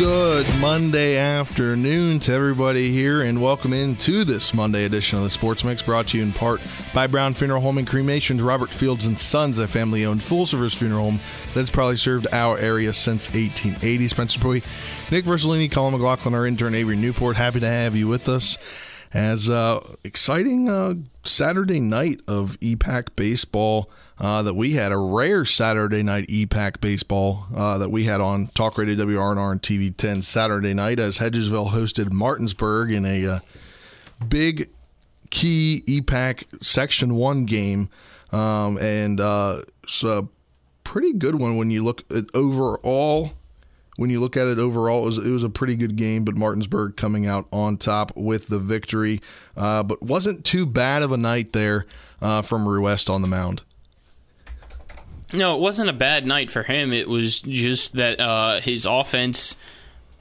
Good Monday afternoon to everybody here, and welcome into this Monday edition of the Sports Mix, brought to you in part by Brown Funeral Home and Cremations, Robert Fields and Sons, a family-owned full-service funeral home that's probably served our area since 1880. Spencer Dupuis, Nick Verzolini, Colin McLaughlin, our intern Avery Newport. Happy to have you with us as uh, exciting uh, Saturday night of EPAC baseball uh, that we had a rare Saturday night EPAC baseball uh, that we had on Talk Radio WRNR and TV 10 Saturday night as Hedgesville hosted Martinsburg in a uh, big key EPAC Section One game, um, and uh, it's a pretty good one when you look at overall. When you look at it overall, it was, it was a pretty good game, but Martinsburg coming out on top with the victory. Uh, but wasn't too bad of a night there uh, from Rue West on the mound. No, it wasn't a bad night for him. It was just that uh, his offense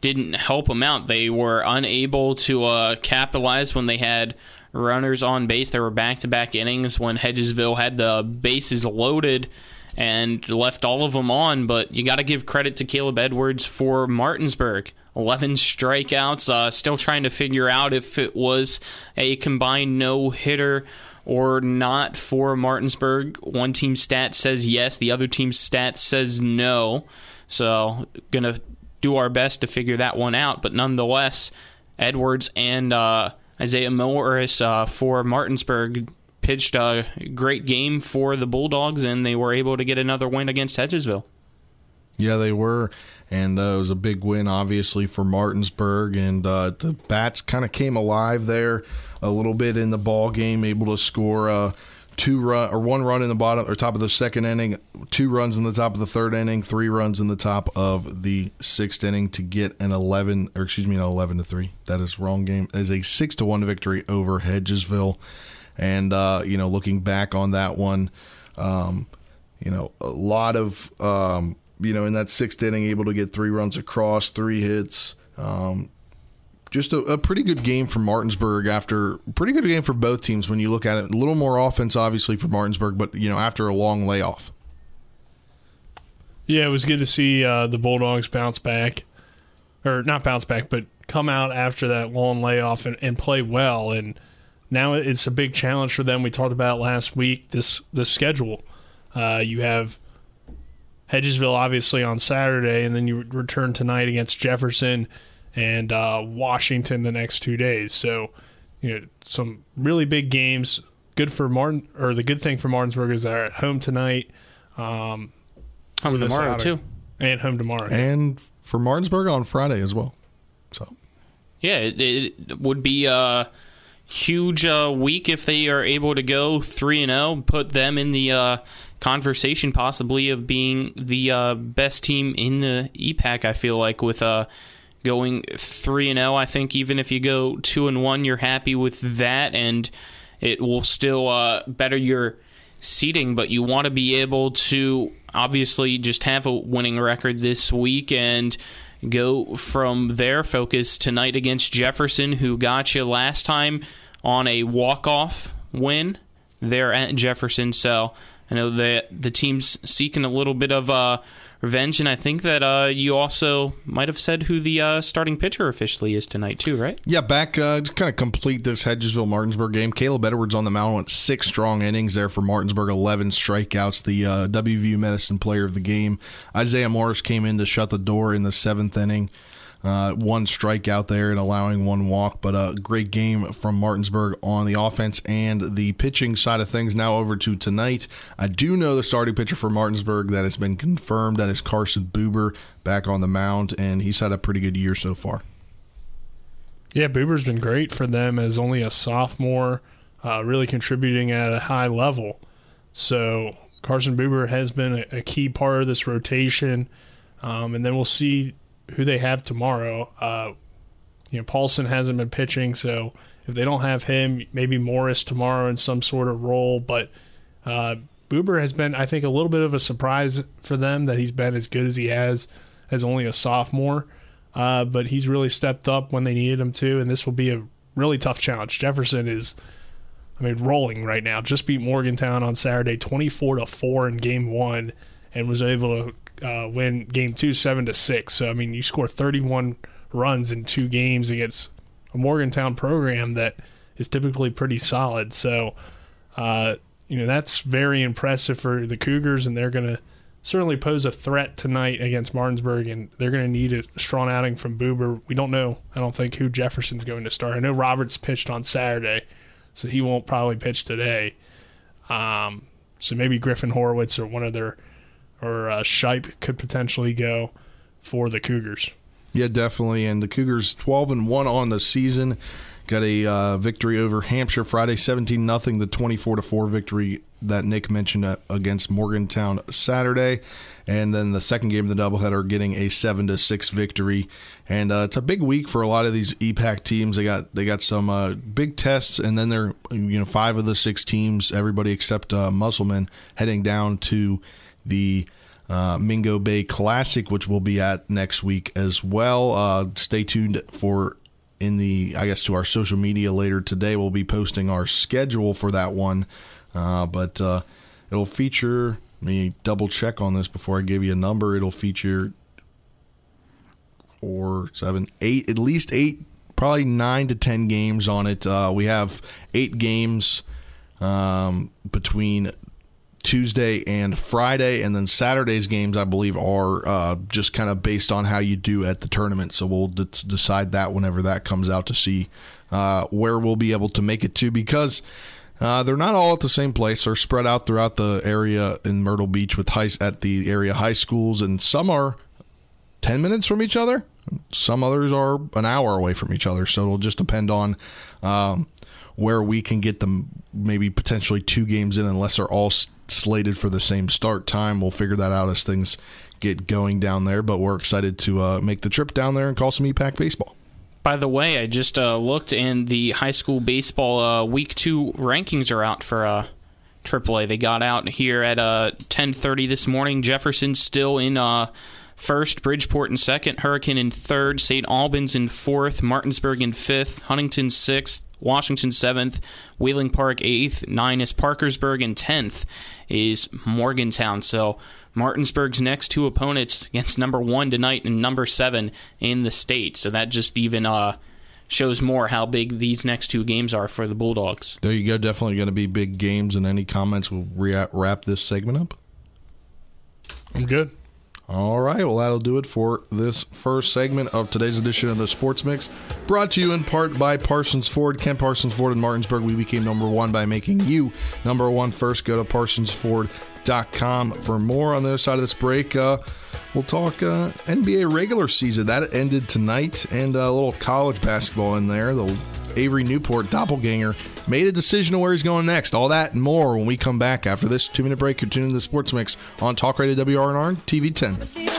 didn't help him out. They were unable to uh, capitalize when they had runners on base. There were back to back innings when Hedgesville had the bases loaded and left all of them on. But you got to give credit to Caleb Edwards for Martinsburg. 11 strikeouts, uh, still trying to figure out if it was a combined no hitter or not for Martinsburg. One team stat says yes, the other team's stat says no. So, gonna do our best to figure that one out. But nonetheless, Edwards and uh, Isaiah Morris uh, for Martinsburg pitched a great game for the Bulldogs, and they were able to get another win against Hedgesville. Yeah, they were, and uh, it was a big win, obviously, for Martinsburg. And uh, the bats kind of came alive there a little bit in the ball game, able to score uh, two run or one run in the bottom or top of the second inning, two runs in the top of the third inning, three runs in the top of the sixth inning to get an eleven or excuse me, an eleven to three. That is wrong game. Is a six to one victory over Hedgesville, and uh, you know, looking back on that one, um, you know, a lot of um, you know in that sixth inning, able to get three runs across, three hits. Um, just a, a, pretty good game for Martinsburg after pretty good game for both teams when you look at it. A little more offense, obviously, for Martinsburg, but you know after a long layoff. Yeah, it was good to see uh, the Bulldogs bounce back, or not bounce back, but come out after that long layoff and, and play well. And now it's a big challenge for them. We talked about last week this the schedule. Uh, you have Hedgesville obviously on Saturday, and then you return tonight against Jefferson and uh, Washington the next two days. So, you know, some really big games. Good for Martin, or the good thing for Martinsburg is they're at home tonight. Um, home tomorrow too, and home tomorrow, and for Martinsburg on Friday as well. So, yeah, it, it would be a huge uh, week if they are able to go three and zero, put them in the uh, conversation possibly of being the uh, best team in the EPAC. I feel like with uh, going 3 and 0 I think even if you go 2 and 1 you're happy with that and it will still uh, better your seating but you want to be able to obviously just have a winning record this week and go from there focus tonight against Jefferson who got you last time on a walk-off win there at Jefferson so I know that the team's seeking a little bit of uh, revenge, and I think that uh, you also might have said who the uh, starting pitcher officially is tonight, too, right? Yeah, back uh, to kind of complete this Hedgesville Martinsburg game. Caleb Edwards on the mound went six strong innings there for Martinsburg, 11 strikeouts, the uh, WVU Medicine player of the game. Isaiah Morris came in to shut the door in the seventh inning. Uh, one strikeout there and allowing one walk, but a great game from Martinsburg on the offense and the pitching side of things. Now over to tonight. I do know the starting pitcher for Martinsburg that has been confirmed. That is Carson Buber back on the mound, and he's had a pretty good year so far. Yeah, Buber's been great for them as only a sophomore, uh, really contributing at a high level. So Carson Buber has been a, a key part of this rotation. Um, and then we'll see who they have tomorrow. Uh, you know, Paulson hasn't been pitching, so if they don't have him, maybe Morris tomorrow in some sort of role. But Uh, Buber has been, I think, a little bit of a surprise for them that he's been as good as he has as only a sophomore. Uh, but he's really stepped up when they needed him to, and this will be a really tough challenge. Jefferson is, I mean, rolling right now. Just beat Morgantown on Saturday, twenty-four to four in game one, and was able to uh, win game two, seven to six. So I mean, you score thirty-one runs in two games against a Morgantown program that is typically pretty solid. So, uh, you know, that's very impressive for the Cougars, and they're going to certainly pose a threat tonight against Martinsburg, and they're going to need a strong outing from Buber. We don't know, I don't think, who Jefferson's going to start. I know Roberts pitched on Saturday, so he won't probably pitch today. Um, so maybe Griffin Horowitz or one of their, or uh, Shipe could potentially go for the Cougars. Yeah, definitely. And the Cougars 12 and 1 on the season. Got a uh, victory over Hampshire Friday, 17 nothing. The 24 to 4 victory that Nick mentioned against Morgantown Saturday, and then the second game of the doubleheader getting a 7 to 6 victory. And uh, it's a big week for a lot of these EPAC teams. They got they got some uh, big tests, and then they're you know five of the six teams, everybody except uh, Musselman, heading down to the uh, Mingo Bay Classic, which we'll be at next week as well. Uh, stay tuned for in the I guess to our social media later today. We'll be posting our schedule for that one, uh, but uh, it'll feature. Let me double check on this before I give you a number. It'll feature four, seven, eight, at least eight, probably nine to ten games on it. Uh, we have eight games um, between Tuesday and Friday, and then Saturday's games, I believe, are uh, just kind of based on how you do at the tournament. So we'll d- decide that whenever that comes out to see uh, where we'll be able to make it to because uh, they're not all at the same place. They're spread out throughout the area in Myrtle Beach with high at the area high schools, and some are ten minutes from each other. Some others are an hour away from each other. So it'll just depend on. Um, where we can get them maybe potentially two games in unless they're all slated for the same start time. We'll figure that out as things get going down there, but we're excited to uh, make the trip down there and call some EPAC baseball. By the way, I just uh, looked and the high school baseball uh, week two rankings are out for uh, AAA. They got out here at uh, 10:30 this morning. Jefferson still in uh, first, Bridgeport in second, Hurricane in third, St. Albans in fourth, Martinsburg in fifth, Huntington sixth, Washington seventh, Wheeling Park eighth, nine is Parkersburg, and tenth is Morgantown. So Martinsburg's next two opponents against number one tonight and number seven in the state. So that just even uh, shows more how big these next two games are for the Bulldogs. There you go. Definitely going to be big games. And any comments? We'll wrap this segment up. I'm good. All right, well, that'll do it for this first segment of today's edition of the Sports Mix. Brought to you in part by Parsons Ford. Ken Parsons Ford in Martinsburg. We became number one by making you number one first. Go to parsonsford.com for more. On the other side of this break, uh, we'll talk uh, NBA regular season. That ended tonight, and a little college basketball in there. The Avery Newport doppelganger made a decision of where he's going next. All that and more when we come back after this two minute break. You're tuning to the Sports Mix on Talk Radio WRNR TV 10.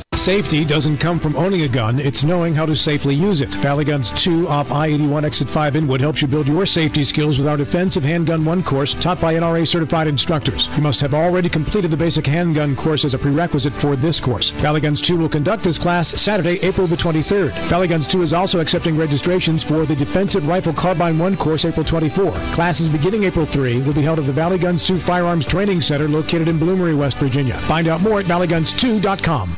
Safety doesn't come from owning a gun, it's knowing how to safely use it. Valley Guns 2 off I 81 Exit 5 Inwood helps you build your safety skills with our Defensive Handgun 1 course taught by NRA certified instructors. You must have already completed the basic handgun course as a prerequisite for this course. Valley Guns 2 will conduct this class Saturday, April the 23rd. Valley Guns 2 is also accepting registrations for the Defensive Rifle Carbine 1 course April 24. Classes beginning April 3 will be held at the Valley Guns 2 Firearms Training Center located in Bloomery, West Virginia. Find out more at valleyguns2.com.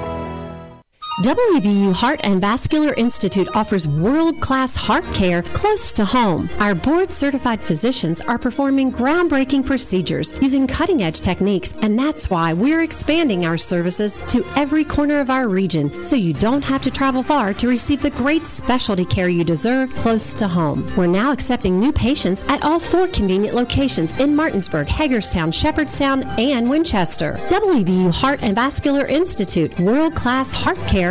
WVU Heart and Vascular Institute offers world class heart care close to home. Our board certified physicians are performing groundbreaking procedures using cutting edge techniques, and that's why we're expanding our services to every corner of our region so you don't have to travel far to receive the great specialty care you deserve close to home. We're now accepting new patients at all four convenient locations in Martinsburg, Hagerstown, Shepherdstown, and Winchester. WVU Heart and Vascular Institute, world class heart care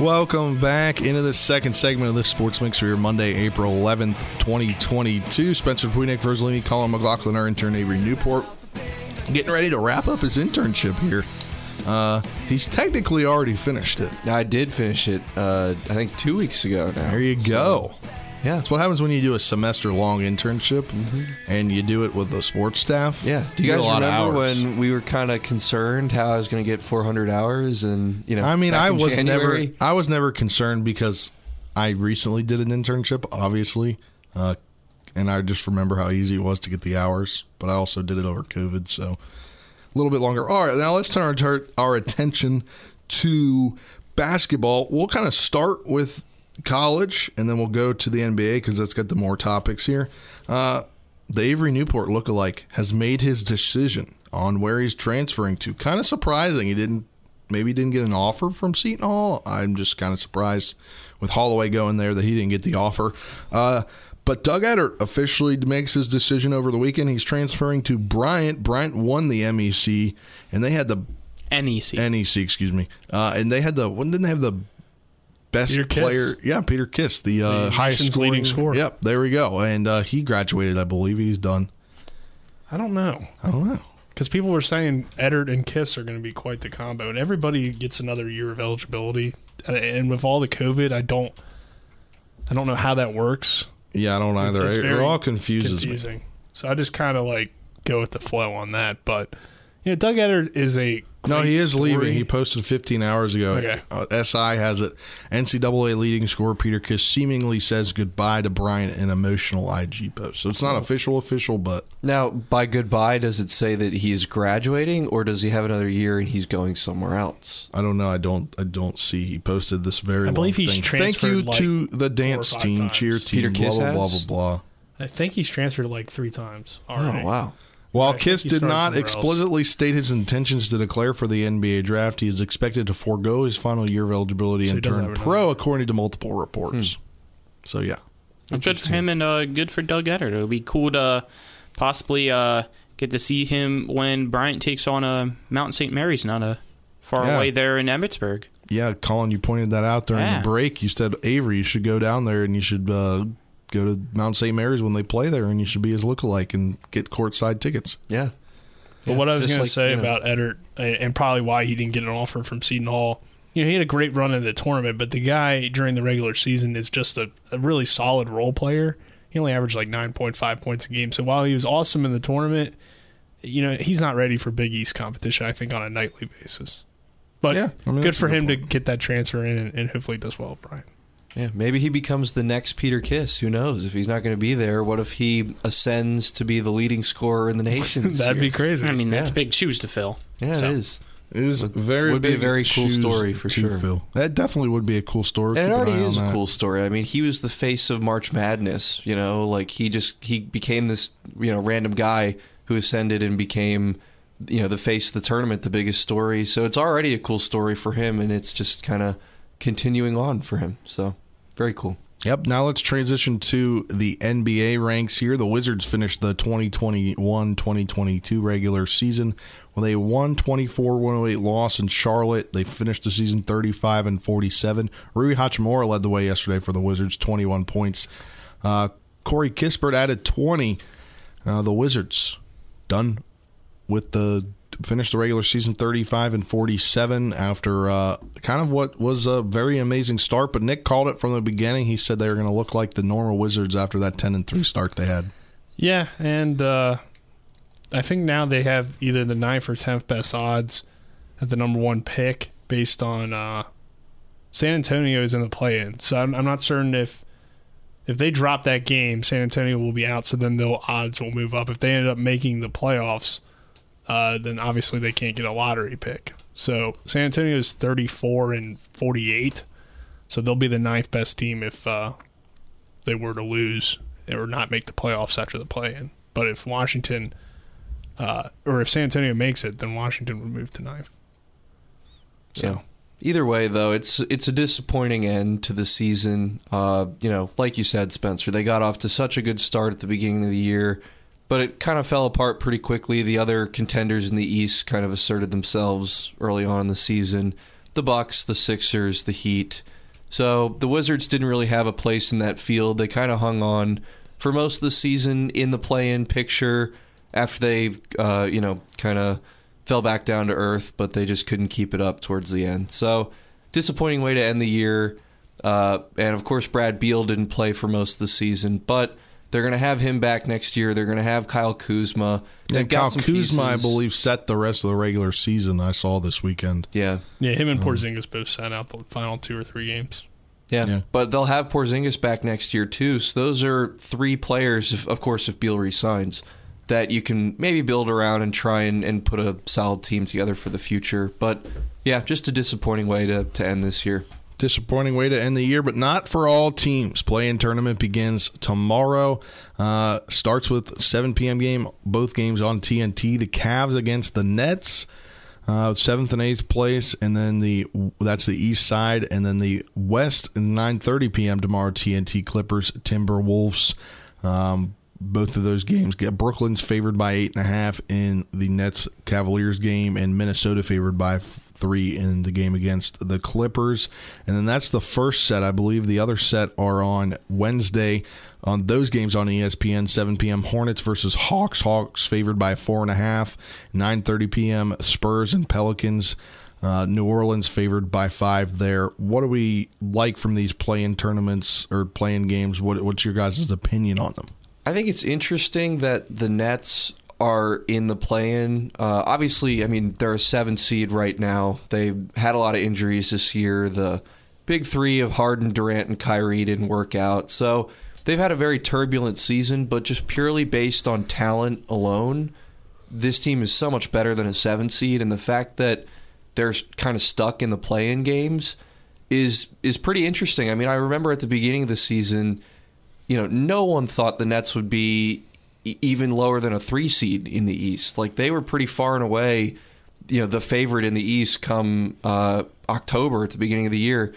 Welcome back into the second segment of the Sports Mix for your Monday, April 11th, 2022. Spencer Puig, Verzolini, Colin McLaughlin, our intern Avery Newport, getting ready to wrap up his internship here. Uh, he's technically already finished it. I did finish it, uh, I think, two weeks ago now. There you So, go. Yeah. That's what happens when you do a semester long internship and you do it with the sports staff. Yeah. Do you get guys a lot of remember when we were kind of concerned how I was going to get 400 hours and, you know, I mean, I was January? never, I was never concerned because I recently did an internship, obviously, uh, and I just remember how easy it was to get the hours. But I also did it over COVID, so a little bit longer. All right, now let's turn our, our attention to basketball. We'll kind of start with college, and then we'll go to the NBA because that's got the more topics here. Uh, the Avery Newport lookalike has made his decision on where he's transferring to. Kind of surprising. He didn't maybe didn't get an offer from Seton Hall. I'm just kind of surprised with Holloway going there that he didn't get the offer. Uh, but Doug Edert officially makes his decision over the weekend. He's transferring to Bryant. Bryant won the MEC, and they had the NEC. NEC, excuse me. Uh, and they had the when didn't they have the best Peter Kiss. player? Yeah, Peter Kiss, the, uh, The highest scoring, leading scorer. Yep, there we go. And uh, he graduated, I believe. He's done. I don't know. I don't know. Because people were saying Edert and Kiss are going to be quite the combo, and everybody gets another year of eligibility. And, with all the COVID, I don't, I don't know how that works. Yeah, I don't either. it's it, very all confuses me. confusing. So I just kind of like go with the flow on that. But you know, Doug Edert is a No, he is story. leaving. He posted 15 hours ago. Okay. Uh, SI has it. NCAA leading scorer Peter Kiss seemingly says goodbye to Bryant in emotional IG post. So it's not official, official, but Now, by goodbye, does it say that he is graduating or does he have another year and he's going somewhere else? I don't know. I don't. I don't see. He posted this very. I believe long he's thing. Thank you transferred, to the dance four or five team, times. cheer team, Peter blah Kiss blah blah has? blah blah. I think he's transferred like three times. Already. Oh, wow. While Kiss did not somewhere else. explicitly state his intentions to declare for the NBA draft, he is expected to forego his final year of eligibility So and turn have another pro, according to multiple reports. Hmm. So yeah, Good for him and uh, good for Doug Edert. It'll be cool to possibly uh, get to see him when Bryant takes on uh, Mount St. Mary's, not a far Yeah. away there in Emmitsburg. yeah. Colin, you pointed that out during Yeah. the break. You said Avery, you should go down there and you should uh, go to Mount St. Mary's when they play there, and you should be his lookalike and get courtside tickets. Yeah. But Yeah, what I was just going to say you know- about Edert, and and probably why he didn't get an offer from Seton Hall, you know, he had a great run in the tournament, but the guy during the regular season is just a, a really solid role player. He only averaged like 9.5 points a game. So while he was awesome in the tournament, you know, he's not ready for Big East competition, I think, on a nightly basis. But Yeah, I mean, good for good him to get that transfer in and, and hopefully does well, Bryant. Yeah, maybe he becomes the next Peter Kiss. Who knows? If he's not going to be there, what if he ascends to be the leading scorer in the nation? That'd year? be crazy. I mean, that's Yeah. big shoes to fill. Yeah, So- it is. It is Would- very would be a very cool story for sure. fill. That definitely would be a cool story. And it Keep an already is a that. cool story. I mean, he was the face of March Madness. You know, like he just he became this you know random guy who ascended and became you know the face of the tournament, the biggest story. So it's already a cool story for him, and it's just kind of continuing on for him. So very cool. Yep. Now let's transition to the NBA ranks here. The Wizards finished the 2021-2022 regular season with a 124-108 loss in Charlotte. They finished the season 35 and 47. Rui Hachimura led the way yesterday for the Wizards, 21 points. Uh, Corey Kispert added 20. Uh, the Wizards done with the finished the regular season 35 and 47 after uh, kind of what was a very amazing start. But Nick called it from the beginning. He said they were going to look like the normal Wizards after that 10 and 3 start they had. Yeah, and uh, I think now they have either the ninth or tenth best odds at the number one pick based on uh, San Antonio is in the play-in. So I'm, I'm not certain if if they drop that game, San Antonio will be out. So then the odds will move up. If they end up making the playoffs, uh, then obviously they can't get a lottery pick. So San Antonio is 34 and 48. So they'll be the ninth best team if uh, they were to lose or not make the playoffs after the play-in. But if Washington uh, or if San Antonio makes it, then Washington would move to ninth. So. Yeah. Either way, though, it's it's a disappointing end to the season. Uh, you know, like you said, Spencer, they got off to such a good start at the beginning of the year, but it kind of fell apart pretty quickly. The other contenders in the East kind of asserted themselves early on in the season: the Bucks, the Sixers, the Heat. So the Wizards didn't really have a place in that field. They kind of hung on for most of the season in the play-in picture after they, uh, you know, kind of fell back down to earth, but they just couldn't keep it up towards the end. So disappointing way to end the year. Uh, and of course, Brad Beal didn't play for most of the season, but they're going to have him back next year. They're going to have Kyle Kuzma. Yeah, Kyle Kuzma, pieces. I believe, set the rest of the regular season. I saw this weekend. Yeah, yeah, him and um, Porzingis both sat out the final two or three games. Yeah. yeah. but they'll have Porzingis back next year too. So those are three players, if, of course, if Beal resigns that you can maybe build around and try and, and put a solid team together for the future. But yeah, just a disappointing way to, to end this year. Disappointing way to end the year, but not for all teams. Play-in tournament begins tomorrow. Uh, starts with 7 p.m. game. Both games on TNT. The Cavs against the Nets, uh, seventh and eighth place, and then the that's the East side, and then the West 9:30 p.m. tomorrow. TNT Clippers Timberwolves. Um, both of those games. Brooklyn's favored by eight and a half in the Nets Cavaliers game, and Minnesota favored by three in the game against the Clippers. And then that's the first set. I believe the other set are on Wednesday. On those games on ESPN, 7 p.m. Hornets versus Hawks. Hawks favored by four and a half. 9:30 p.m. Spurs and Pelicans. Uh, New Orleans favored by five there. What do we like from these play-in tournaments or play-in games? What, what's your guys' opinion on them? I think it's interesting that the Nets are in the play-in. Uh, obviously, I mean they're a seven seed right now. They had a lot of injuries this year. The big three of Harden, Durant, and Kyrie didn't work out, so they've had a very turbulent season. But just purely based on talent alone, this team is so much better than a seven seed, and the fact that they're kind of stuck in the play-in games is is pretty interesting. I mean, I remember at the beginning of the season you know, no one thought the Nets would be even lower than a three seed in the East. Like they were pretty far and away, you know, the favorite in the East come uh, October at the beginning of the year,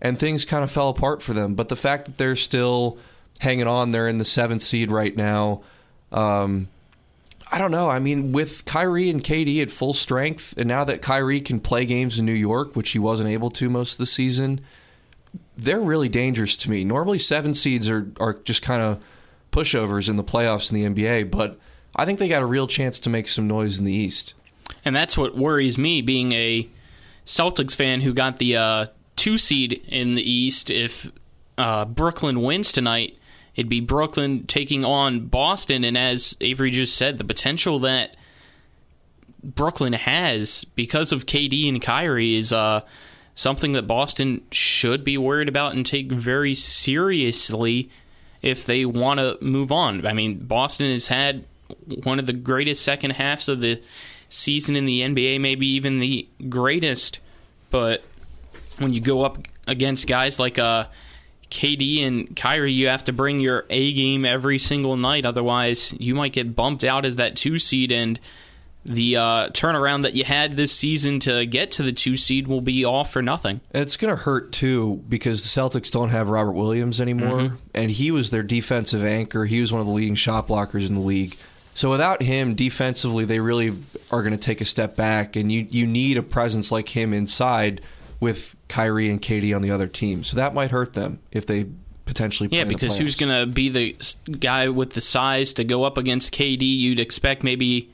and things kind of fell apart for them. But the fact that they're still hanging on, they're in the seventh seed right now. Um, I don't know. I mean, with Kyrie and KD at full strength, and now that Kyrie can play games in New York, which he wasn't able to most of the season they're really dangerous to me. Normally, seven seeds are are just kind of pushovers in the playoffs in the NBA, but I think they got a real chance to make some noise in the East. And that's what worries me, being a Celtics fan who got the uh, two seed in the East. If uh, Brooklyn wins tonight, it'd be Brooklyn taking on Boston, and as Avery just said, the potential that Brooklyn has because of KD and Kyrie is. Uh, something that Boston should be worried about and take very seriously if they want to move on. I mean, Boston has had one of the greatest second halves of the season in the NBA, maybe even the greatest. But when you go up against guys like uh, KD and Kyrie, you have to bring your A game every single night. Otherwise, you might get bumped out as that two seed and the uh, turnaround that you had this season to get to the two seed will be all for nothing. It's going to hurt too because the Celtics don't have Robert Williams anymore, mm-hmm. and he was their defensive anchor. He was one of the leading shot blockers in the league. So without him defensively, they really are going to take a step back, and you you need a presence like him inside with Kyrie and KD on the other team. So that might hurt them if they potentially. Yeah, because who's going to be the guy with the size to go up against KD? You'd expect maybe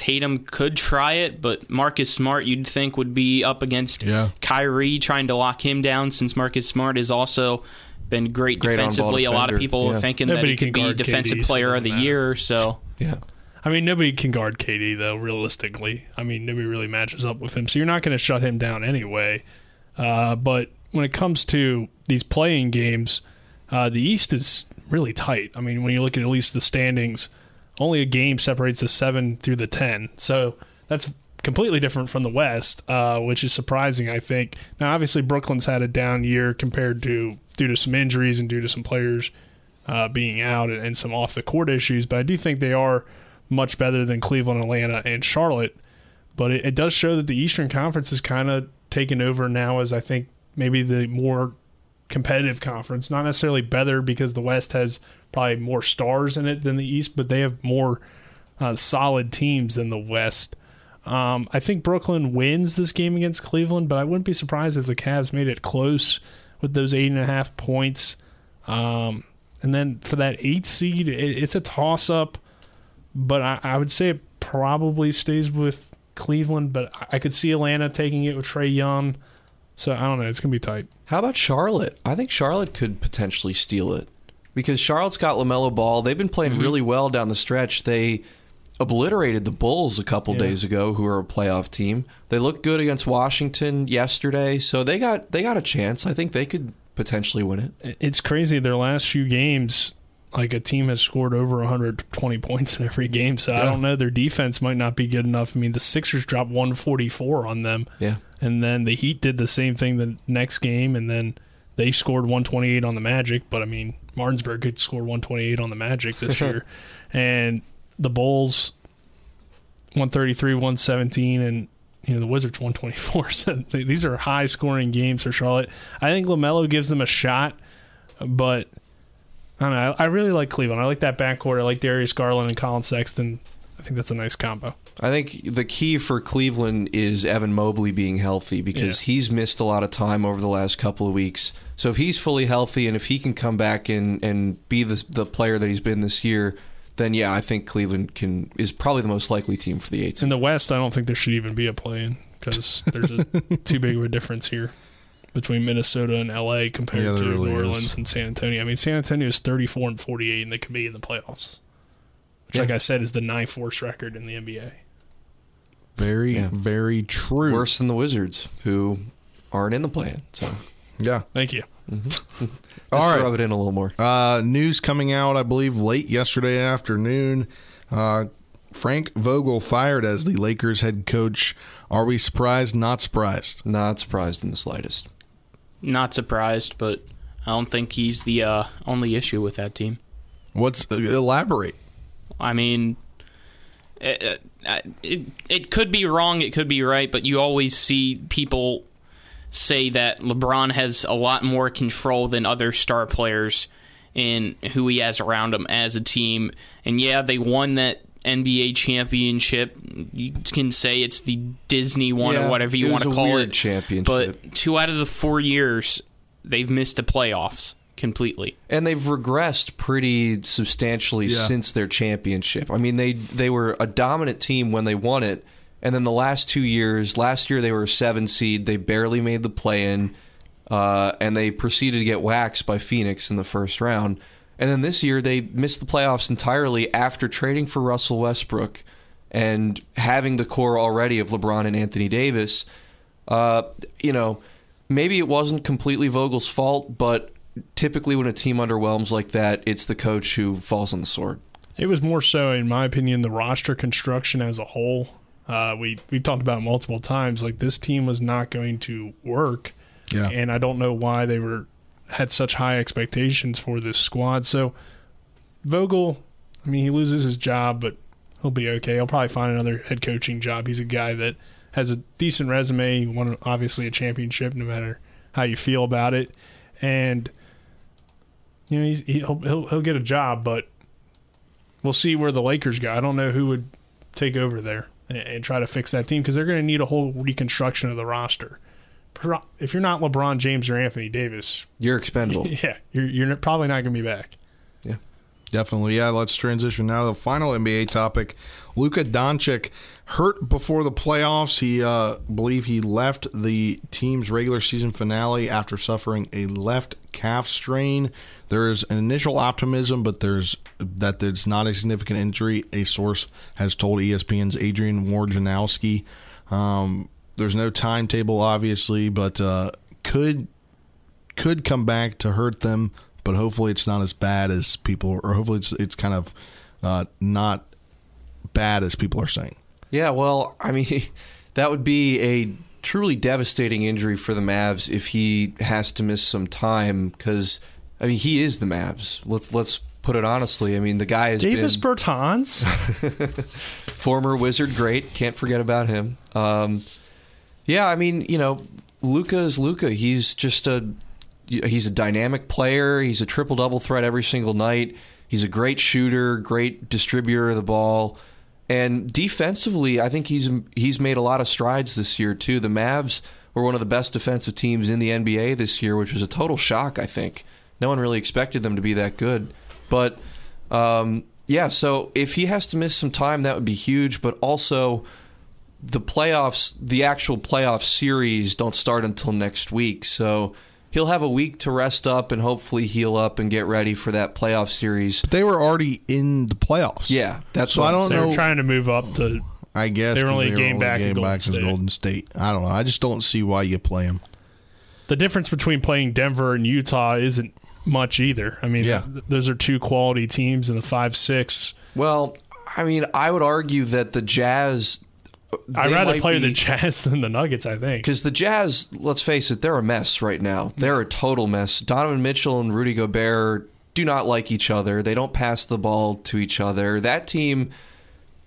Tatum could try it, but Marcus Smart you'd think would be up against Yeah. Kyrie trying to lock him down since Marcus Smart has also been great, Great defensively. A lot of people yeah. thinking Nobody that he could be guard defensive KD, so player of the matter. year. So Yeah. I mean, nobody can guard KD though. Realistically, I mean, nobody really matches up with him, so you're not going to shut him down anyway. Uh, but when it comes to these playing games, uh, the East is really tight. I mean, when you look at at least the standings, only a game separates the seven through the ten. So that's completely different from the West, uh, which is surprising. I think. Now, obviously, Brooklyn's had a down year compared to due to some injuries and due to some players uh, being out and, and some off the court issues, but I do think they are much better than Cleveland, Atlanta, and Charlotte. But it, it does show that the Eastern Conference is kind of taken over now as I think maybe the more competitive conference. Not necessarily better because the West has probably more stars in it than the East, but they have more uh, solid teams than the West. Um, I think Brooklyn wins this game against Cleveland, but I wouldn't be surprised if the Cavs made it close with those eight and a half points. Um, and then for that eight seed, it, it's a toss up, but I, I would say it probably stays with Cleveland. But I- I could see Atlanta taking it with Trae Young. So I don't know. It's gonna be tight. How about Charlotte? I think Charlotte could potentially steal it because Charlotte's got LaMelo Ball. They've been playing Mm-hmm. really well down the stretch. They obliterated the Bulls a couple Yeah. days ago, who are a playoff team. They looked good against Washington yesterday, so they got they got a chance. I think they could potentially win it. It's crazy. Their last few games, like a team has scored over 120 points in every game. So I don't know. Their defense might not be good enough. I mean, the Sixers dropped 144 on them. Yeah. And then the Heat did the same thing the next game, and then they scored 128 on the Magic. But I mean, Martinsburg could score 128 on the Magic this year, and the Bulls 133, 117, and you know the Wizards 124. So these are high scoring games for Charlotte. I think LaMelo gives them a shot, but I don't know. I, I really like Cleveland. I like that backcourt. I like Darius Garland and Collin Sexton. I think that's a nice combo. I think the key for Cleveland is Evan Mobley being healthy because he's missed a lot of time over the last couple of weeks. So if he's fully healthy and if he can come back and, and be the the player that he's been this year, then yeah, I think Cleveland can is probably the most likely team for the eight. In the West, I don't think there should even be a play-in because there's a, too big of a difference here between Minnesota and LA compared Yeah, to really New is. Orleans and San Antonio. I mean, San Antonio is 34 and 48, and they could be in the playoffs, which, like I said, is the ninth worst record in the NBA. Very, Yeah. very true. Worse than the Wizards, who aren't in the plan. So Yeah. Thank you. just All to right. rub it in a little more. Uh, news coming out, I believe, late yesterday afternoon. Uh, Frank Vogel fired as the Lakers head coach. Are we surprised? Not surprised. Not surprised in the slightest. not surprised, but I don't think he's the uh, only issue with that team. What's uh, elaborate? I mean, Uh, uh, it, it, it could be wrong, it could be right, but you always see people say that LeBron has a lot more control than other star players in who he has around him as a team. And yeah, they won that NBA championship. You can say it's the Disney one Yeah, or whatever you want to call it. championship. But two out of the four years, they've missed the playoffs completely. and they've regressed pretty substantially Yeah. since their championship. I mean, they they were a dominant team when they won it, and then the last two years, last year they were a seven seed, they barely made the play in, uh, and they proceeded to get waxed by Phoenix in the first round. And then this year they missed the playoffs entirely after trading for Russell Westbrook and having the core already of LeBron and Anthony Davis. Uh, you know, maybe it wasn't completely Vogel's fault, but typically when a team underwhelms like that, it's the coach who falls on the sword. It was more so, in my opinion, the roster construction as a whole. Uh, we we talked about it multiple times. Like this team was not going to work, Yeah. and I don't know why they were had such high expectations for this squad. So Vogel, I mean, he loses his job, but he'll be okay. He'll probably find another head coaching job. He's a guy that has a decent resume. He won obviously a championship, no matter how you feel about it, and you know he's, he'll he'll he'll get a job, but we'll see where the Lakers go. I don't know who would take over there and, and try to fix that team because they're going to need a whole reconstruction of the roster if you're not LeBron James or Anthony Davis, You're expendable. yeah, you're you're probably not going to be back. Definitely, yeah. Let's transition now to the final NBA topic. Luka Doncic hurt before the playoffs. He uh, believe he left the team's regular season finale after suffering a left calf strain. There is an initial optimism, but there's that there's not a significant injury. A source has told ESPN's Adrian Wojnarowski. Um, there's no timetable, obviously, but uh, could could come back to hurt them, but hopefully it's not as bad as people, or hopefully it's it's kind of uh, not bad as people are saying. Yeah, well, I mean, that would be a truly devastating injury for the Mavs if he has to miss some time because I mean he is the Mavs. Let's let's put it honestly. I mean the guy is Davis been Bertans, former Wizard great. Can't forget about him. Um, yeah, I mean you know Luka is Luka. He's just a he's a dynamic player. He's a triple double threat every single night. He's a great shooter, great distributor of the ball. And defensively, I think he's he's made a lot of strides this year too. The Mavs were one of the best defensive teams in the NBA this year, which was a total shock. I think no one really expected them to be that good. But um, yeah, so if he has to miss some time, that would be huge. But also, the playoffs, the actual playoff series, don't start until next week. So he'll have a week to rest up and hopefully heal up and get ready for that playoff series. But they were already in the playoffs. Yeah, that's so what I don't they know. were trying to move up to. I guess they were 'cause only a game only back in Golden back State. Golden State. I don't know. I just don't see why you play them. The difference between playing Denver and Utah isn't much either. I mean, Yeah. th- those are two quality teams in the five six. Well, I mean, I would argue that the Jazz. I'd rather play be- the Jazz than the Nuggets. I think. Because the Jazz, let's face it, they're a mess right now. Hmm. They're a total mess. Donovan Mitchell and Rudy Gobert do not like each other. They don't pass the ball to each other. That team,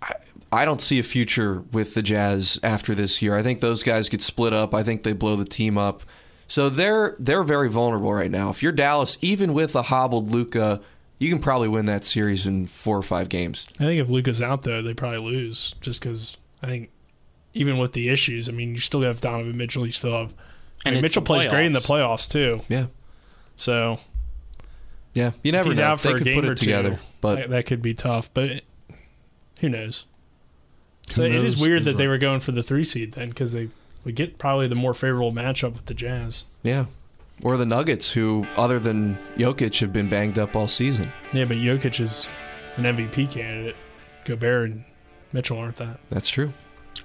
I, I don't see a future with the Jazz after this year. I think those guys get split up. I think they blow the team up. So they're they're very vulnerable right now. If you're Dallas, even with a hobbled Luka, you can probably win that series in four or five games. I think if Luka's out there, they probably lose just because I think even with the issues, I mean, you still have Donovan Mitchell. You still have. I And mean, it's Mitchell the plays great in the playoffs. playoffs too. Yeah, So yeah. You never if he's know. out they a could game put or it together, two, but that, that could be tough. But it, who knows? So Who it is weird is that they were going for the three seed then because they would get probably the more favorable matchup with the Jazz. Yeah. Or the Nuggets, who, other than Jokic, have been banged up all season. Yeah, but Jokic is an MVP candidate. Gobert and Mitchell aren't that. That's true.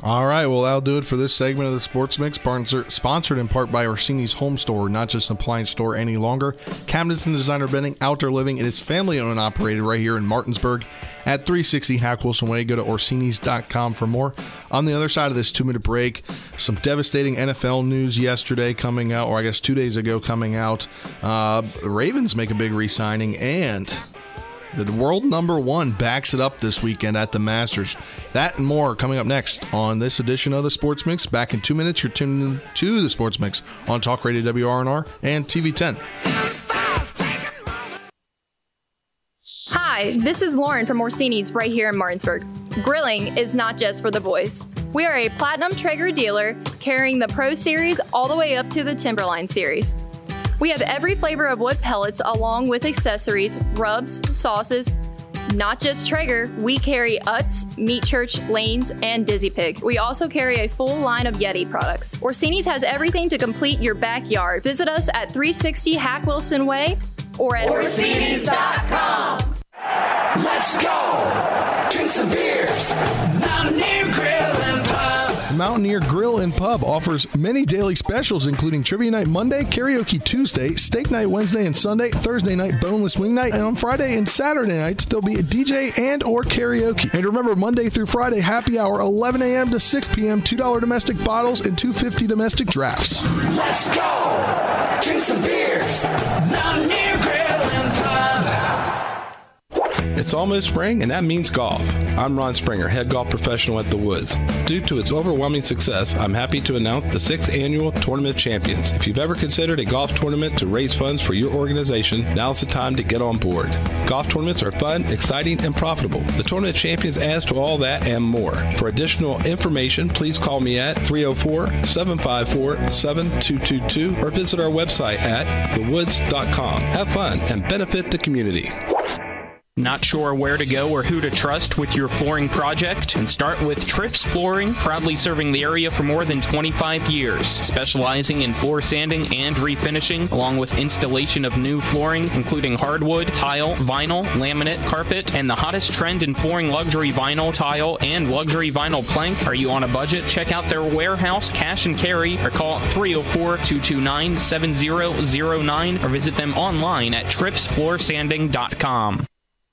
All right, well, that'll do it for this segment of the Sports Mix, sponsor- sponsored in part by Orsini's Home Store, not just an appliance store any longer. Cabinets and designer bedding, outdoor living. It is family owned and operated right here in Martinsburg at 360 Hack Wilson Way. Go to Orsini's.com for more. On the other side of this two minute break, some devastating NFL news yesterday coming out, or I guess two days ago coming out. Uh, the Ravens make a big re signing, and the world number one backs it up this weekend at the Masters. That and more coming up next on this edition of the Sports Mix. Back in two minutes, you're tuned in to the Sports Mix on Talk Radio WRNR and TV 10. Hi, this is Lauren from Orsini's right here in Martinsburg. Grilling is not just for the boys. We are a Platinum Traeger dealer carrying the Pro Series all the way up to the Timberline Series. We have every flavor of wood pellets along with accessories, rubs, sauces. Not just Traeger, we carry Utz, Meat Church, Lanes, and Dizzy Pig. We also carry a full line of Yeti products. Orsini's has everything to complete your backyard. Visit us at 360 Hack Wilson Way or at Orsini's.com. Let's go! Drink some beers! Mountaineer Grill! Mountaineer Grill and Pub offers many daily specials, including Trivia Night Monday, Karaoke Tuesday, Steak Night Wednesday and Sunday, Thursday night Boneless Wing Night, and on Friday and Saturday nights there'll be a DJ and or karaoke. And remember, Monday through Friday happy hour, 11 a.m. to 6 p.m. $2 domestic bottles and 250 domestic drafts. Let's go! Drink some beers! Mountaineer Grill! It's almost spring, and that means golf. I'm Ron Springer, head golf professional at The Woods. Due to its overwhelming success, I'm happy to announce the sixth annual Tournament Champions. If you've ever considered a golf tournament to raise funds for your organization, now's the time to get on board. Golf tournaments are fun, exciting, and profitable. The Tournament Champions adds to all that and more. For additional information, please call me at 304 754 7222 or visit our website at thewoods.com. Have fun and benefit the community. Not sure where to go or who to trust with your flooring project? And start with Trips Flooring, proudly serving the area for more than 25 years, specializing in floor sanding and refinishing, along with installation of new flooring, including hardwood, tile, vinyl, laminate, carpet, and the hottest trend in flooring luxury vinyl, tile, and luxury vinyl plank. Are you on a budget? Check out their warehouse, cash and carry, or call 304 229 7009 or visit them online at tripsfloorsanding.com.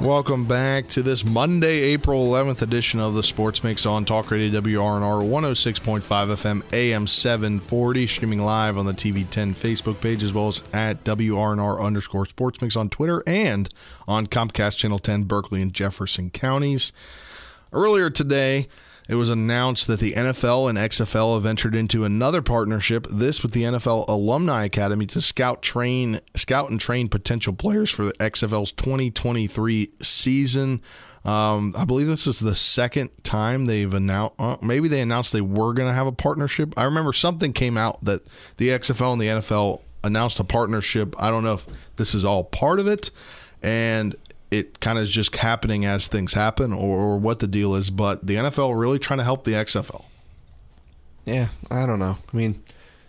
Welcome back to this Monday, April 11th edition of the Sports Mix on Talk Radio WRNR 106.5 FM AM 740, streaming live on the TV 10 Facebook page as well as at WRNR underscore Sports Mix on Twitter and on Comcast Channel 10, Berkeley and Jefferson counties. Earlier today, it was announced that the NFL and XFL have entered into another partnership. This with the NFL Alumni Academy to scout, train, scout and train potential players for the XFL's 2023 season. Um, I believe this is the second time they've announced. Uh, maybe they announced they were going to have a partnership. I remember something came out that the XFL and the NFL announced a partnership. I don't know if this is all part of it, and it kind of is just happening as things happen or, or what the deal is. But the NFL really trying to help the XFL. Yeah, I don't know. I mean,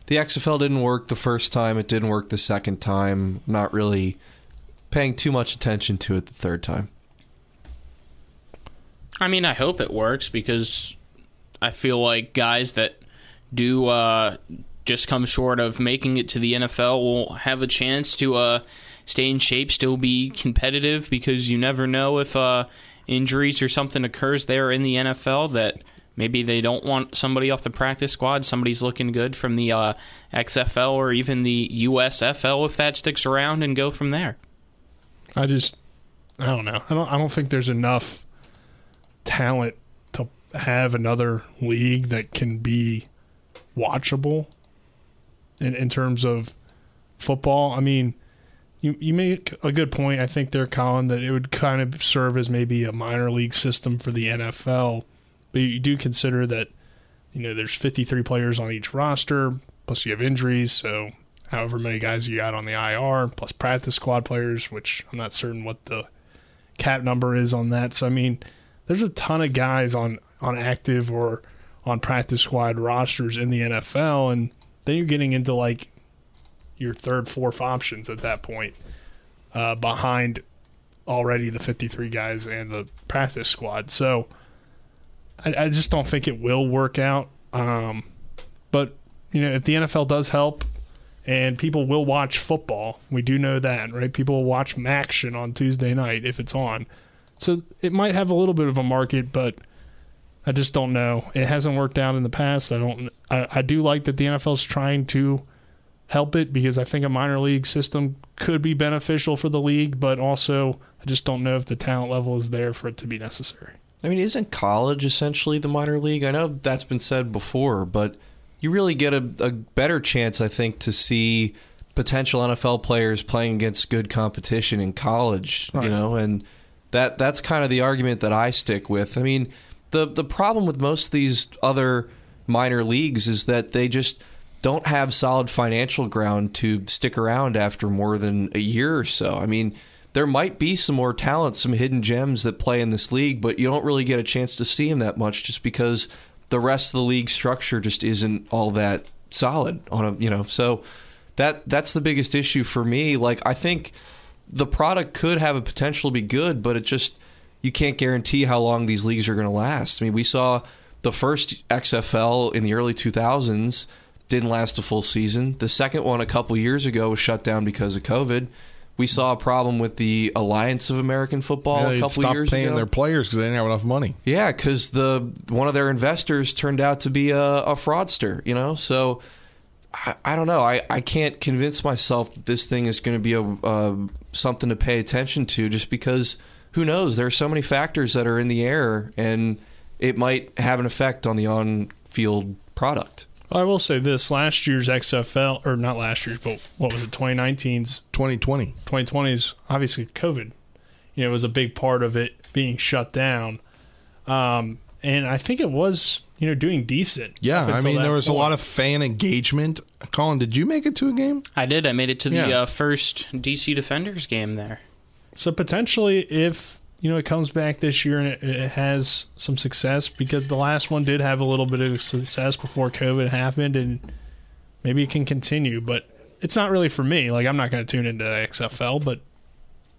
the XFL didn't work the first time. It didn't work the second time. Not really paying too much attention to it the third time. I mean, I hope it works because I feel like guys that do uh, just come short of making it to the NFL will have a chance to uh, stay in shape, still be competitive because you never know if uh, injuries or something occurs there in the NFL that maybe they don't want somebody off the practice squad. Somebody's looking good from the uh, XFL or even the USFL if that sticks around and go from there. I just, I don't know. I don't. I don't think there's enough talent to have another league that can be watchable in in terms of football. I mean, you you make a good point. I think there, Colin, that it would kind of serve as maybe a minor league system for the NFL, but you do consider that you know there's 53 players on each roster, plus you have injuries, so however many guys you got on the IR, plus practice squad players, which I'm not certain what the cap number is on that. So I mean, there's a ton of guys on on active or on practice squad rosters in the NFL, and then you're getting into like your third, fourth options at that point, uh, behind already the 53 guys and the practice squad. So I, I just don't think it will work out. Um, but you know, if the NFL does help, and people will watch football, we do know that, right? People will watch Maction on Tuesday night if it's on. So it might have a little bit of a market, but I just don't know. It hasn't worked out in the past. I don't. I, I do like that the NFL is trying to help it because I think a minor league system could be beneficial for the league, but also I just don't know if the talent level is there for it to be necessary. I mean, isn't college essentially the minor league? I know that's been said before, but you really get a, a better chance, I think, to see potential NFL players playing against good competition in college. Right. You know, and that that's kind of the argument that I stick with. I mean, the the problem with most of these other minor leagues is that they just don't have solid financial ground to stick around after more than a year or so. I mean, there might be some more talent, some hidden gems that play in this league, but you don't really get a chance to see them that much just because the rest of the league structure just isn't all that solid on a, you know. So that that's the biggest issue for me. Like I think the product could have a potential to be good, but it just you can't guarantee how long these leagues are going to last. I mean, we saw the first XFL in the early 2000s didn't last a full season. The second one a couple years ago was shut down because of COVID. We saw a problem with the Alliance of American Football Yeah, a they couple stopped years paying ago. their players because they didn't have enough money. Yeah, because the one of their investors turned out to be a, a fraudster. You know, so I, I don't know. I, I can't convince myself that this thing is going to be a uh, something to pay attention to, just because who knows? There are so many factors that are in the air, and it might have an effect on the on-field product. I will say this: last year's XFL, or not last year's, but what was it? 2019's 2020. 2020's obviously COVID. You know, was a big part of it being shut down, um, and I think it was you know doing decent. Yeah, I mean there was a lot of fan engagement. Colin, did you make it to a game? I did. I made it to the Yeah. uh, first DC Defenders game there. So potentially, if you know it comes back this year and it, it has some success, because the last one did have a little bit of success before COVID happened, and maybe it can continue. But it's not really for me. Like I'm not going to tune into XFL, but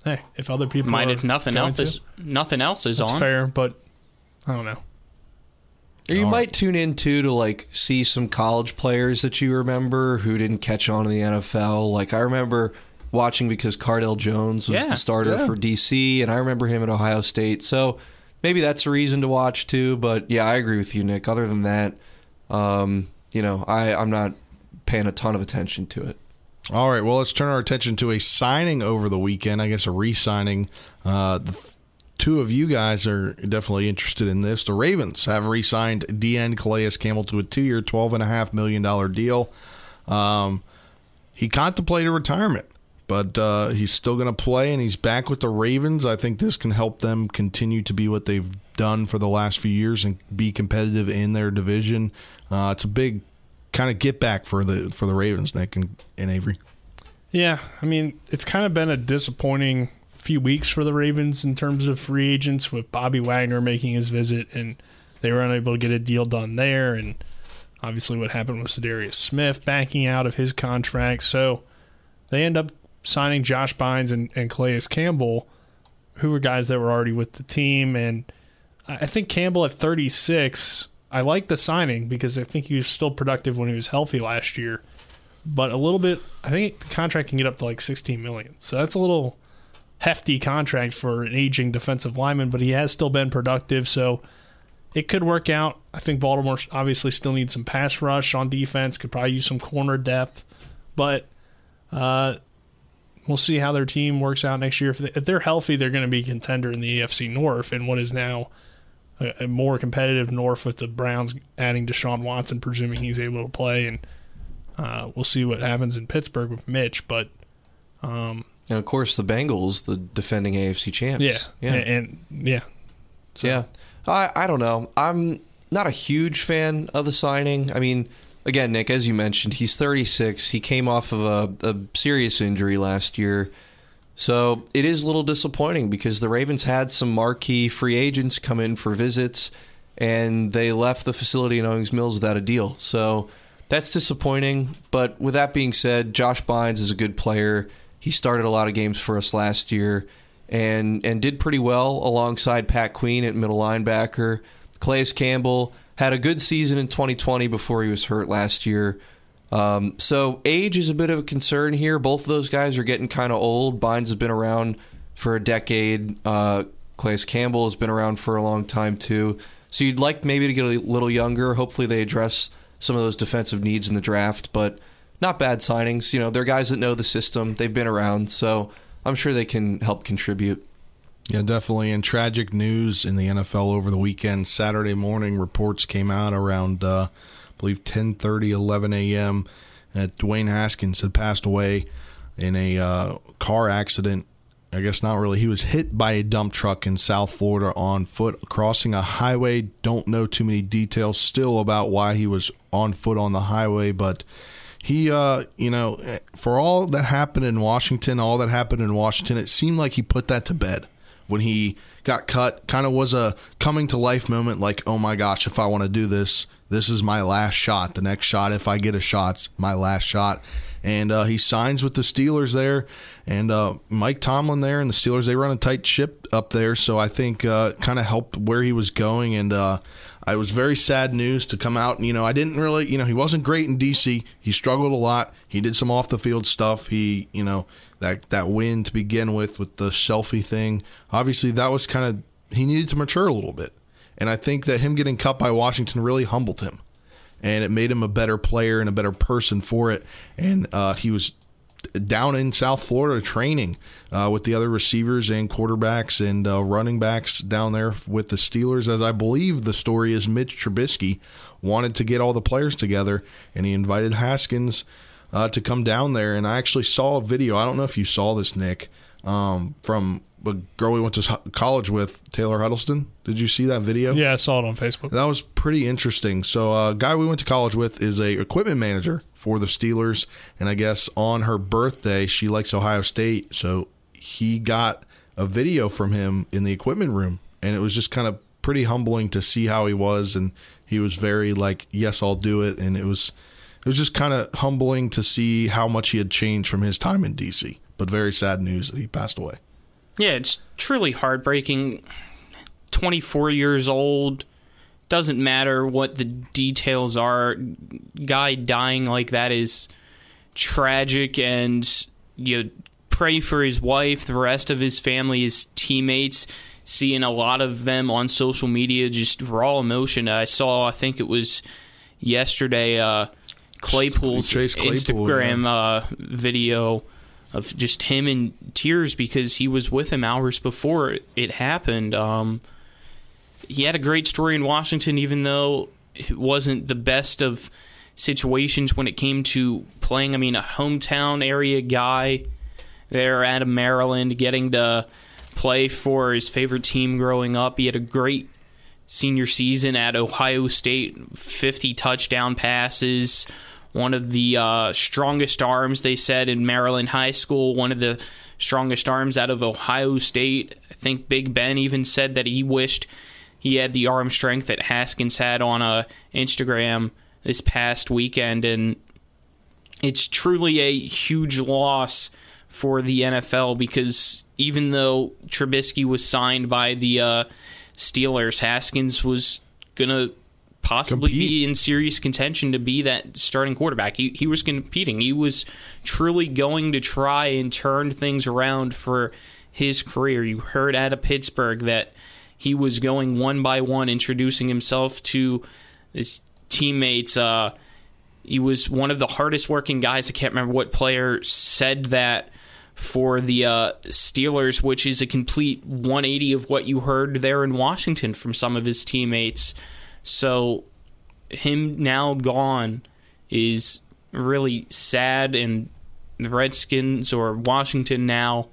hey, if other people Might are if nothing going else to, is nothing else is that's on. fair. But I don't know. Or you might tune in too to like see some college players that you remember who didn't catch on in the NFL. Like I remember watching because Cardale Jones was Yeah, the starter yeah. for DC, and I remember him at Ohio State. So maybe that's a reason to watch too. But yeah, I agree with you, Nick. Other than that, um, you know, I I'm not paying a ton of attention to it. All right, well, let's turn our attention to a signing over the weekend. I guess a re-signing. Uh, the th- two of you guys are definitely interested in this. The Ravens have re-signed DN Calais Campbell to a two-year, twelve and a half million dollar deal. Um, he contemplated retirement, but uh, he's still going to play, and he's back with the Ravens. I think this can help them continue to be what they've done for the last few years and be competitive in their division. Uh, it's a big kind of get back for the for the Ravens, Nick and, and Avery. Yeah, I mean, it's kind of been a disappointing few weeks for the Ravens in terms of free agents with Bobby Wagner making his visit and they were unable to get a deal done there and obviously what happened with Za'Darius Smith backing out of his contract. So they end up signing Josh Bynes and, and Calais Campbell, who were guys that were already with the team and I think Campbell at 36, I like the signing because I think he was still productive when he was healthy last year. But a little bit, I think the contract can get up to like 16 million. So that's a little hefty contract for an aging defensive lineman, but he has still been productive. So it could work out. I think Baltimore obviously still needs some pass rush on defense, could probably use some corner depth. But uh, we'll see how their team works out next year. If, they, they're healthy, they're going to be contender in the AFC North and what is now a, a more competitive North with the Browns adding Deshaun Watson, presuming he's able to play. And uh, we'll see what happens in Pittsburgh with Mitch. But um, And of course, the Bengals, the defending AFC champs. yeah, yeah. and, and yeah, Yeah. I, I don't know. I'm not a huge fan of the signing. I mean, again, Nick, as you mentioned, he's 36. He came off of a, a serious injury last year. So it is a little disappointing because the Ravens had some marquee free agents come in for visits and they left the facility in Owings Mills without a deal. So that's disappointing. But with that being said, Josh Bynes is a good player. He started a lot of games for us last year and and did pretty well alongside Pat Queen at middle linebacker. Calais Campbell had a good season in 2020 before he was hurt last year. Um, so age is a bit of a concern here. Both of those guys are getting kind of old. Bynes has been around for a decade. Uh, Campbell has been around for a long time too. So you'd like maybe to get a little younger. Hopefully they address some of those defensive needs in the draft, but not bad signings. You know, they're guys that know the system. They've been around, so I'm sure they can help contribute. Yeah, definitely. And tragic news in the NFL over the weekend. Saturday morning, reports came out around, uh, I believe, 10:30, 11 a.m. that Dwayne Haskins had passed away in a uh, car accident. I guess not really. He was hit by a dump truck in South Florida on foot crossing a highway. Don't know too many details still about why he was on foot on the highway, but he uh you know for all that happened in Washington, all that happened in Washington, it seemed like he put that to bed when he got cut. Kind of was a coming to life moment like, "Oh my gosh, if I want to do this, this is my last shot. The next shot if I get a shot's my last shot." And uh, he signs with the Steelers there, and uh, Mike Tomlin there, and the Steelers they run a tight ship up there. So I think uh, kind of helped where he was going, and uh, it was very sad news to come out. You know, I didn't really, you know, he wasn't great in DC. He struggled a lot. He did some off the field stuff. He, you know, that that win to begin with with the selfie thing. Obviously, that was kind of he needed to mature a little bit. And I think that him getting cut by Washington really humbled him. And it made him a better player and a better person for it. And uh, he was down in South Florida training uh, with the other receivers and quarterbacks and uh, running backs down there with the Steelers. As I believe the story is, Mitch Trubisky wanted to get all the players together, and he invited Haskins uh, to come down there. And I actually saw a video. I don't know if you saw this, Nick, um, from a girl we went to college with, Taylor Huddleston. Did you see that video? Yeah, I saw it on Facebook. That was pretty interesting. So, a uh, guy we went to college with is a equipment manager for the Steelers, and I guess on her birthday she likes Ohio State, so he got a video from him in the equipment room, and it was just kind of pretty humbling to see how he was, and he was very like, "Yes, I'll do it," and it was it was just kind of humbling to see how much he had changed from his time in DC. But very sad news that he passed away. Yeah, it's truly heartbreaking. 24 years old. Doesn't matter what the details are. Guy dying like that is tragic, and you pray for his wife, the rest of his family, his teammates. Seeing a lot of them on social media, just raw emotion. I saw, I think it was yesterday, uh, Claypool's Claypool, Instagram yeah. uh, video of just him in tears because he was with him hours before it happened. Um, he had a great story in Washington, even though it wasn't the best of situations when it came to playing. I mean, a hometown area guy there out of Maryland, getting to play for his favorite team growing up. He had a great senior season at Ohio State, 50 touchdown passes one of the uh, strongest arms, they said, in Maryland High School, one of the strongest arms out of Ohio State. I think Big Ben even said that he wished he had the arm strength that Haskins had on uh, Instagram this past weekend. And it's truly a huge loss for the NFL because even though Trubisky was signed by the uh, Steelers, Haskins was going to possibly Compete. be in serious contention to be that starting quarterback. He, he was competing. He was truly going to try and turn things around for his career. You heard out of Pittsburgh that he was going one by one, introducing himself to his teammates. Uh, he was one of the hardest working guys. I can't remember what player said that for the uh, Steelers, which is a complete 180 of what you heard there in Washington from some of his teammates. So him now gone is really sad, and the Redskins or Washington now.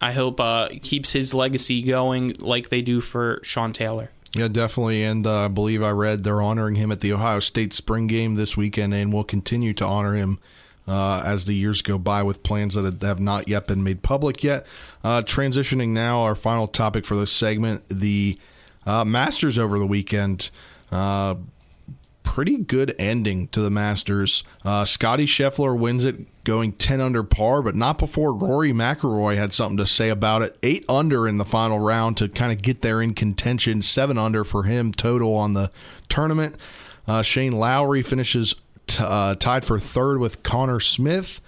I hope uh, keeps his legacy going like they do for Sean Taylor. Yeah, definitely. And uh, I believe I read they're honoring him at the Ohio State spring game this weekend and will continue to honor him uh, as the years go by with plans that have not yet been made public yet. Uh, transitioning now, our final topic for this segment the uh, Masters over the weekend. Uh, pretty good ending to the Masters. Uh, Scottie Scheffler wins it going 10 under par, but not before Rory McIlroy had something to say about it. 8 under in the final round to kind of get there in contention. 7 under for him total on the tournament. Uh, Shane Lowry finishes t- uh, tied for third with Connor Smith.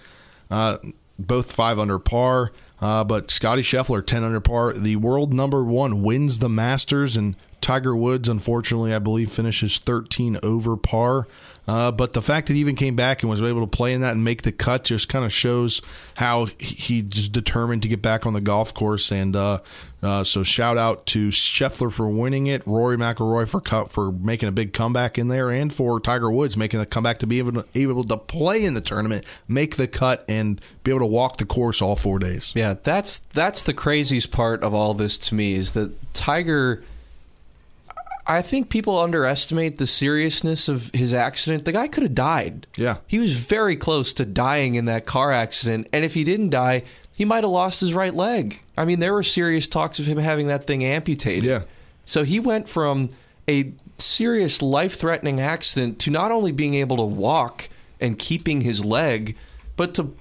Uh, both 5 under par. Uh, but Scottie Scheffler, 10 under par, the world number one, wins the Masters. And Tiger Woods, unfortunately, I believe, finishes 13 over par. Uh, but the fact that he even came back and was able to play in that and make the cut just kind of shows how he's determined to get back on the golf course. And uh, uh, so, shout out to Scheffler for winning it, Rory McIlroy for for making a big comeback in there, and for Tiger Woods making a comeback to be able to, able to play in the tournament, make the cut, and be able to walk the course all four days. Yeah, that's that's the craziest part of all this to me is that Tiger. I think people underestimate the seriousness of his accident. The guy could have died. Yeah. He was very close to dying in that car accident, and if he didn't die, he might have lost his right leg. I mean, there were serious talks of him having that thing amputated. Yeah. So he went from a serious life-threatening accident to not only being able to walk and keeping his leg, but to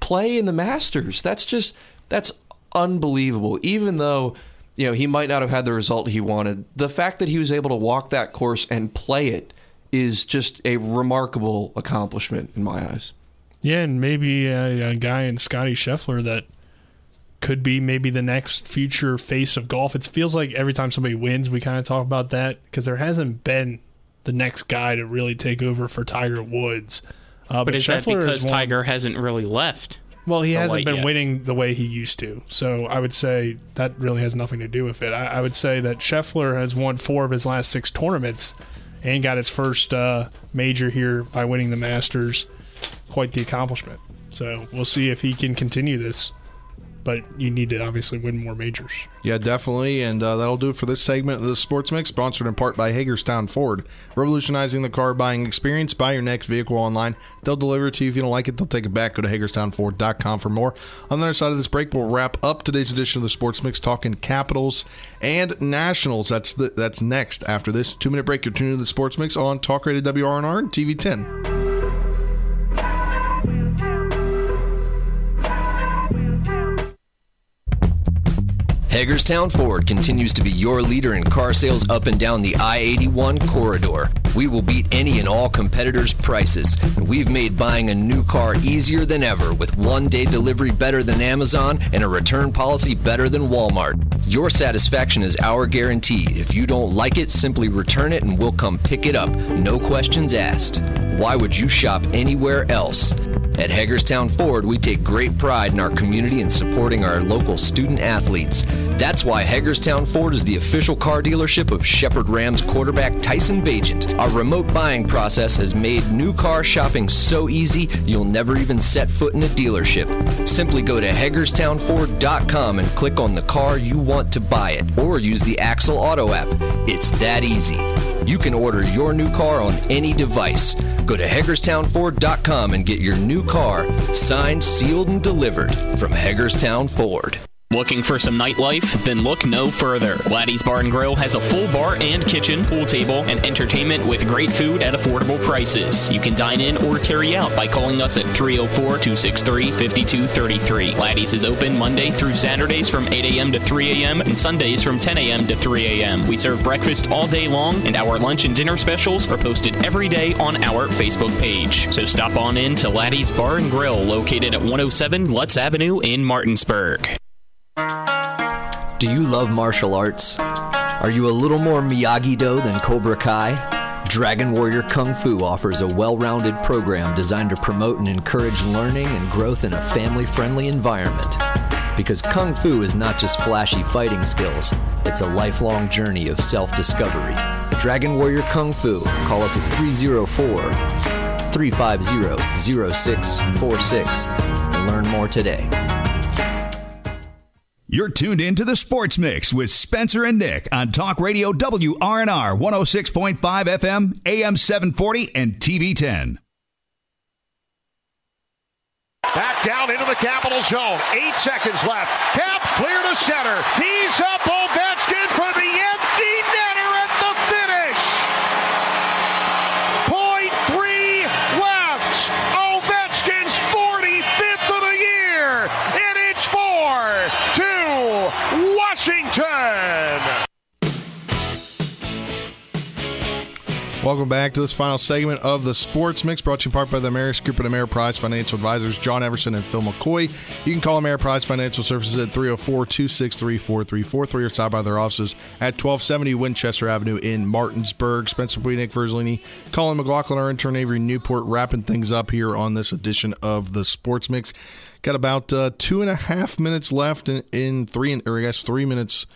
play in the Masters. That's just that's unbelievable. Even though you know, he might not have had the result he wanted. The fact that he was able to walk that course and play it is just a remarkable accomplishment in my eyes. Yeah, and maybe a, a guy in Scottie Scheffler that could be maybe the next future face of golf. It feels like every time somebody wins, we kind of talk about that because there hasn't been the next guy to really take over for Tiger Woods. Uh, but, is that Scheffler because one- Tiger hasn't really left? Well, he hasn't been yet? winning the way he used to. So I would say that really has nothing to do with it. I, I would say that Scheffler has won four of his last six tournaments and got his first uh, major here by winning the Masters. Quite the accomplishment. So we'll see if he can continue this. But you need to obviously win more majors. Yeah, definitely. And uh, that'll do it for this segment of the Sports Mix, sponsored in part by Hagerstown Ford. Revolutionizing the car buying experience. Buy your next vehicle online. They'll deliver it to you. If you don't like it, they'll take it back. Go to HagerstownFord.com for more. On the other side of this break, we'll wrap up today's edition of the Sports Mix, talking Capitals and Nationals. That's the, that's next after this two minute break. You're tuning to the Sports Mix on Talk Radio WRNR and TV 10. Hagerstown Ford continues to be your leader in car sales up and down the I 81 corridor. We will beat any and all competitors' prices, we've made buying a new car easier than ever with one day delivery better than Amazon and a return policy better than Walmart. Your satisfaction is our guarantee. If you don't like it, simply return it and we'll come pick it up. No questions asked. Why would you shop anywhere else? At Hagerstown Ford, we take great pride in our community and supporting our local student athletes. That's why Hagerstown Ford is the official car dealership of Shepherd Rams quarterback Tyson Bagent. Our remote buying process has made new car shopping so easy you'll never even set foot in a dealership. Simply go to HagerstownFord.com and click on the car you want to buy it, or use the Axle Auto app. It's that easy. You can order your new car on any device. Go to HagerstownFord.com and get your new car signed, sealed, and delivered from Hagerstown Ford. Looking for some nightlife? Then look no further. Laddie's Bar and Grill has a full bar and kitchen, pool table, and entertainment with great food at affordable prices. You can dine in or carry out by calling us at 304 263 5233. Laddie's is open Monday through Saturdays from 8 a.m. to 3 a.m. and Sundays from 10 a.m. to 3 a.m. We serve breakfast all day long, and our lunch and dinner specials are posted every day on our Facebook page. So stop on in to Laddie's Bar and Grill, located at 107 Lutz Avenue in Martinsburg. Do you love martial arts? Are you a little more Miyagi Do than Cobra Kai? Dragon Warrior Kung Fu offers a well rounded program designed to promote and encourage learning and growth in a family friendly environment. Because Kung Fu is not just flashy fighting skills, it's a lifelong journey of self discovery. Dragon Warrior Kung Fu, call us at 304 350 0646 and learn more today. You're tuned in to the Sports Mix with Spencer and Nick on Talk Radio WRNR 106.5 FM, AM 740, and TV 10. Back down into the capital zone. Eight seconds left. Caps clear to center. Tees up Ovechkin for the empty netter at the finish. Point three left. Ovechkin's 45th of the year. And it's four to Washington. Welcome back to this final segment of the Sports Mix, brought to you in part by the Ameris Group and Ameriprise Financial Advisors, John Everson and Phil McCoy. You can call Ameriprise Financial Services at 304 263 4343 or stop by their offices at 1270 Winchester Avenue in Martinsburg. Spencer DuPuis, Verzolini, Colin McLaughlin, our intern Avery Newport, wrapping things up here on this edition of the Sports Mix. Got about uh, two and a half minutes left in, in three, or I guess three minutes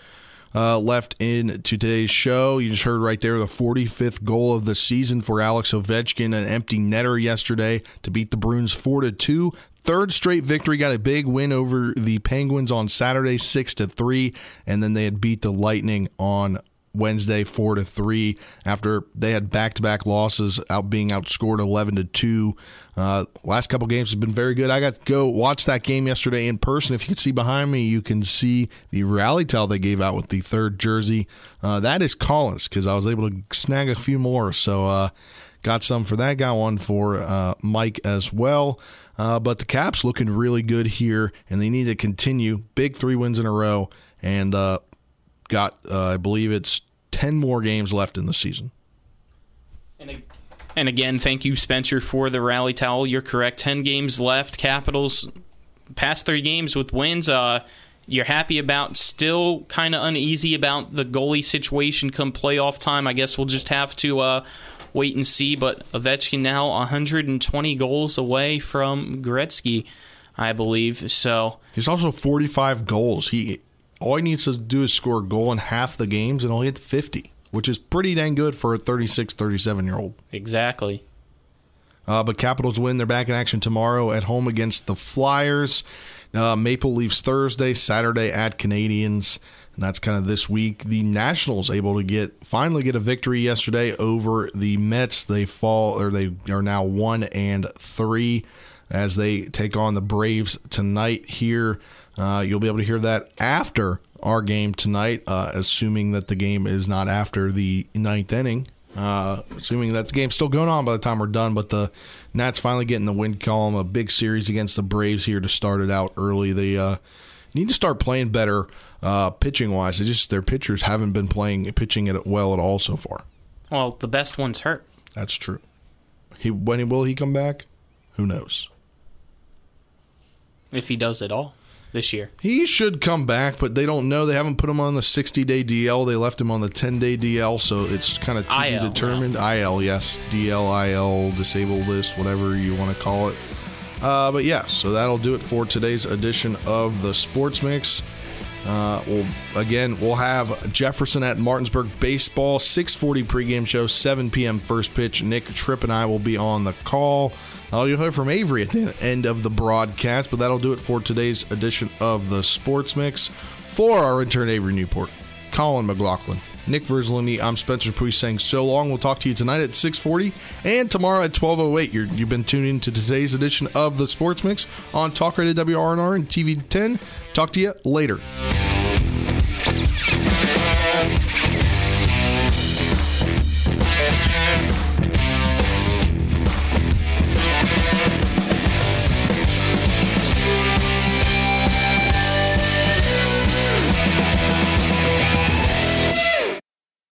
uh, left in today's show. You just heard right there the 45th goal of the season for Alex Ovechkin, an empty netter yesterday to beat the Bruins 4 to 2. Third straight victory, got a big win over the Penguins on Saturday, 6 to 3, and then they had beat the Lightning on Wednesday, four to three. After they had back-to-back losses, out being outscored eleven to two. Uh, last couple games have been very good. I got to go watch that game yesterday in person. If you can see behind me, you can see the rally towel they gave out with the third jersey. Uh, that is Collins because I was able to snag a few more. So uh, got some for that. Got one for uh, Mike as well. Uh, but the Caps looking really good here, and they need to continue big three wins in a row and uh, got, uh, I believe it's 10 more games left in the season. And again, thank you, Spencer, for the rally towel. You're correct. 10 games left. Capitals, past three games with wins. Uh, you're happy about, still kind of uneasy about the goalie situation come playoff time. I guess we'll just have to uh, wait and see. But Ovechkin now 120 goals away from Gretzky, I believe. So He's also 45 goals. He all he needs to do is score a goal in half the games, and he'll hit 50, which is pretty dang good for a 36, 37 year old. exactly. Uh, but Capitals win. They're back in action tomorrow at home against the Flyers. Uh, Maple Leafs Thursday, Saturday at Canadiens, and that's kind of this week. The Nationals able to get finally get a victory yesterday over the Mets. They fall or they are now one and three as they take on the Braves tonight. Here, uh, you'll be able to hear that after our game tonight, uh, assuming that the game is not after the ninth inning. Uh, assuming that the game's still going on by the time we're done, but the Nats finally getting the win column, a big series against the Braves here to start it out early. They uh, need to start playing better uh, pitching wise. It's just their pitchers haven't been playing pitching it well at all so far. Well, the best one's hurt. That's true. He when will he come back? Who knows? If he does at all this year. He should come back, but they don't know. They haven't put him on the 60 day DL. They left him on the 10 day DL, so it's kind of to be IL, determined. IL, yes. DL, IL, disabled list, whatever you want to call it. Uh, but yeah, so that'll do it for today's edition of the Sports Mix. Uh, we'll again we'll have Jefferson at Martinsburg baseball 6:40 pregame show 7 p.m. first pitch. Nick Tripp and I will be on the call. You'll hear from Avery at the end of the broadcast, but that'll do it for today's edition of the Sports Mix. For our intern Avery Newport, Colin McLaughlin, Nick Verzolini, I'm Spencer DuPuis saying so long. We'll talk to you tonight at 6:40 and tomorrow at 12:08. You're, you've been tuning to today's edition of the Sports Mix on Talk Radio WRNR and TV 10. Talk to you later.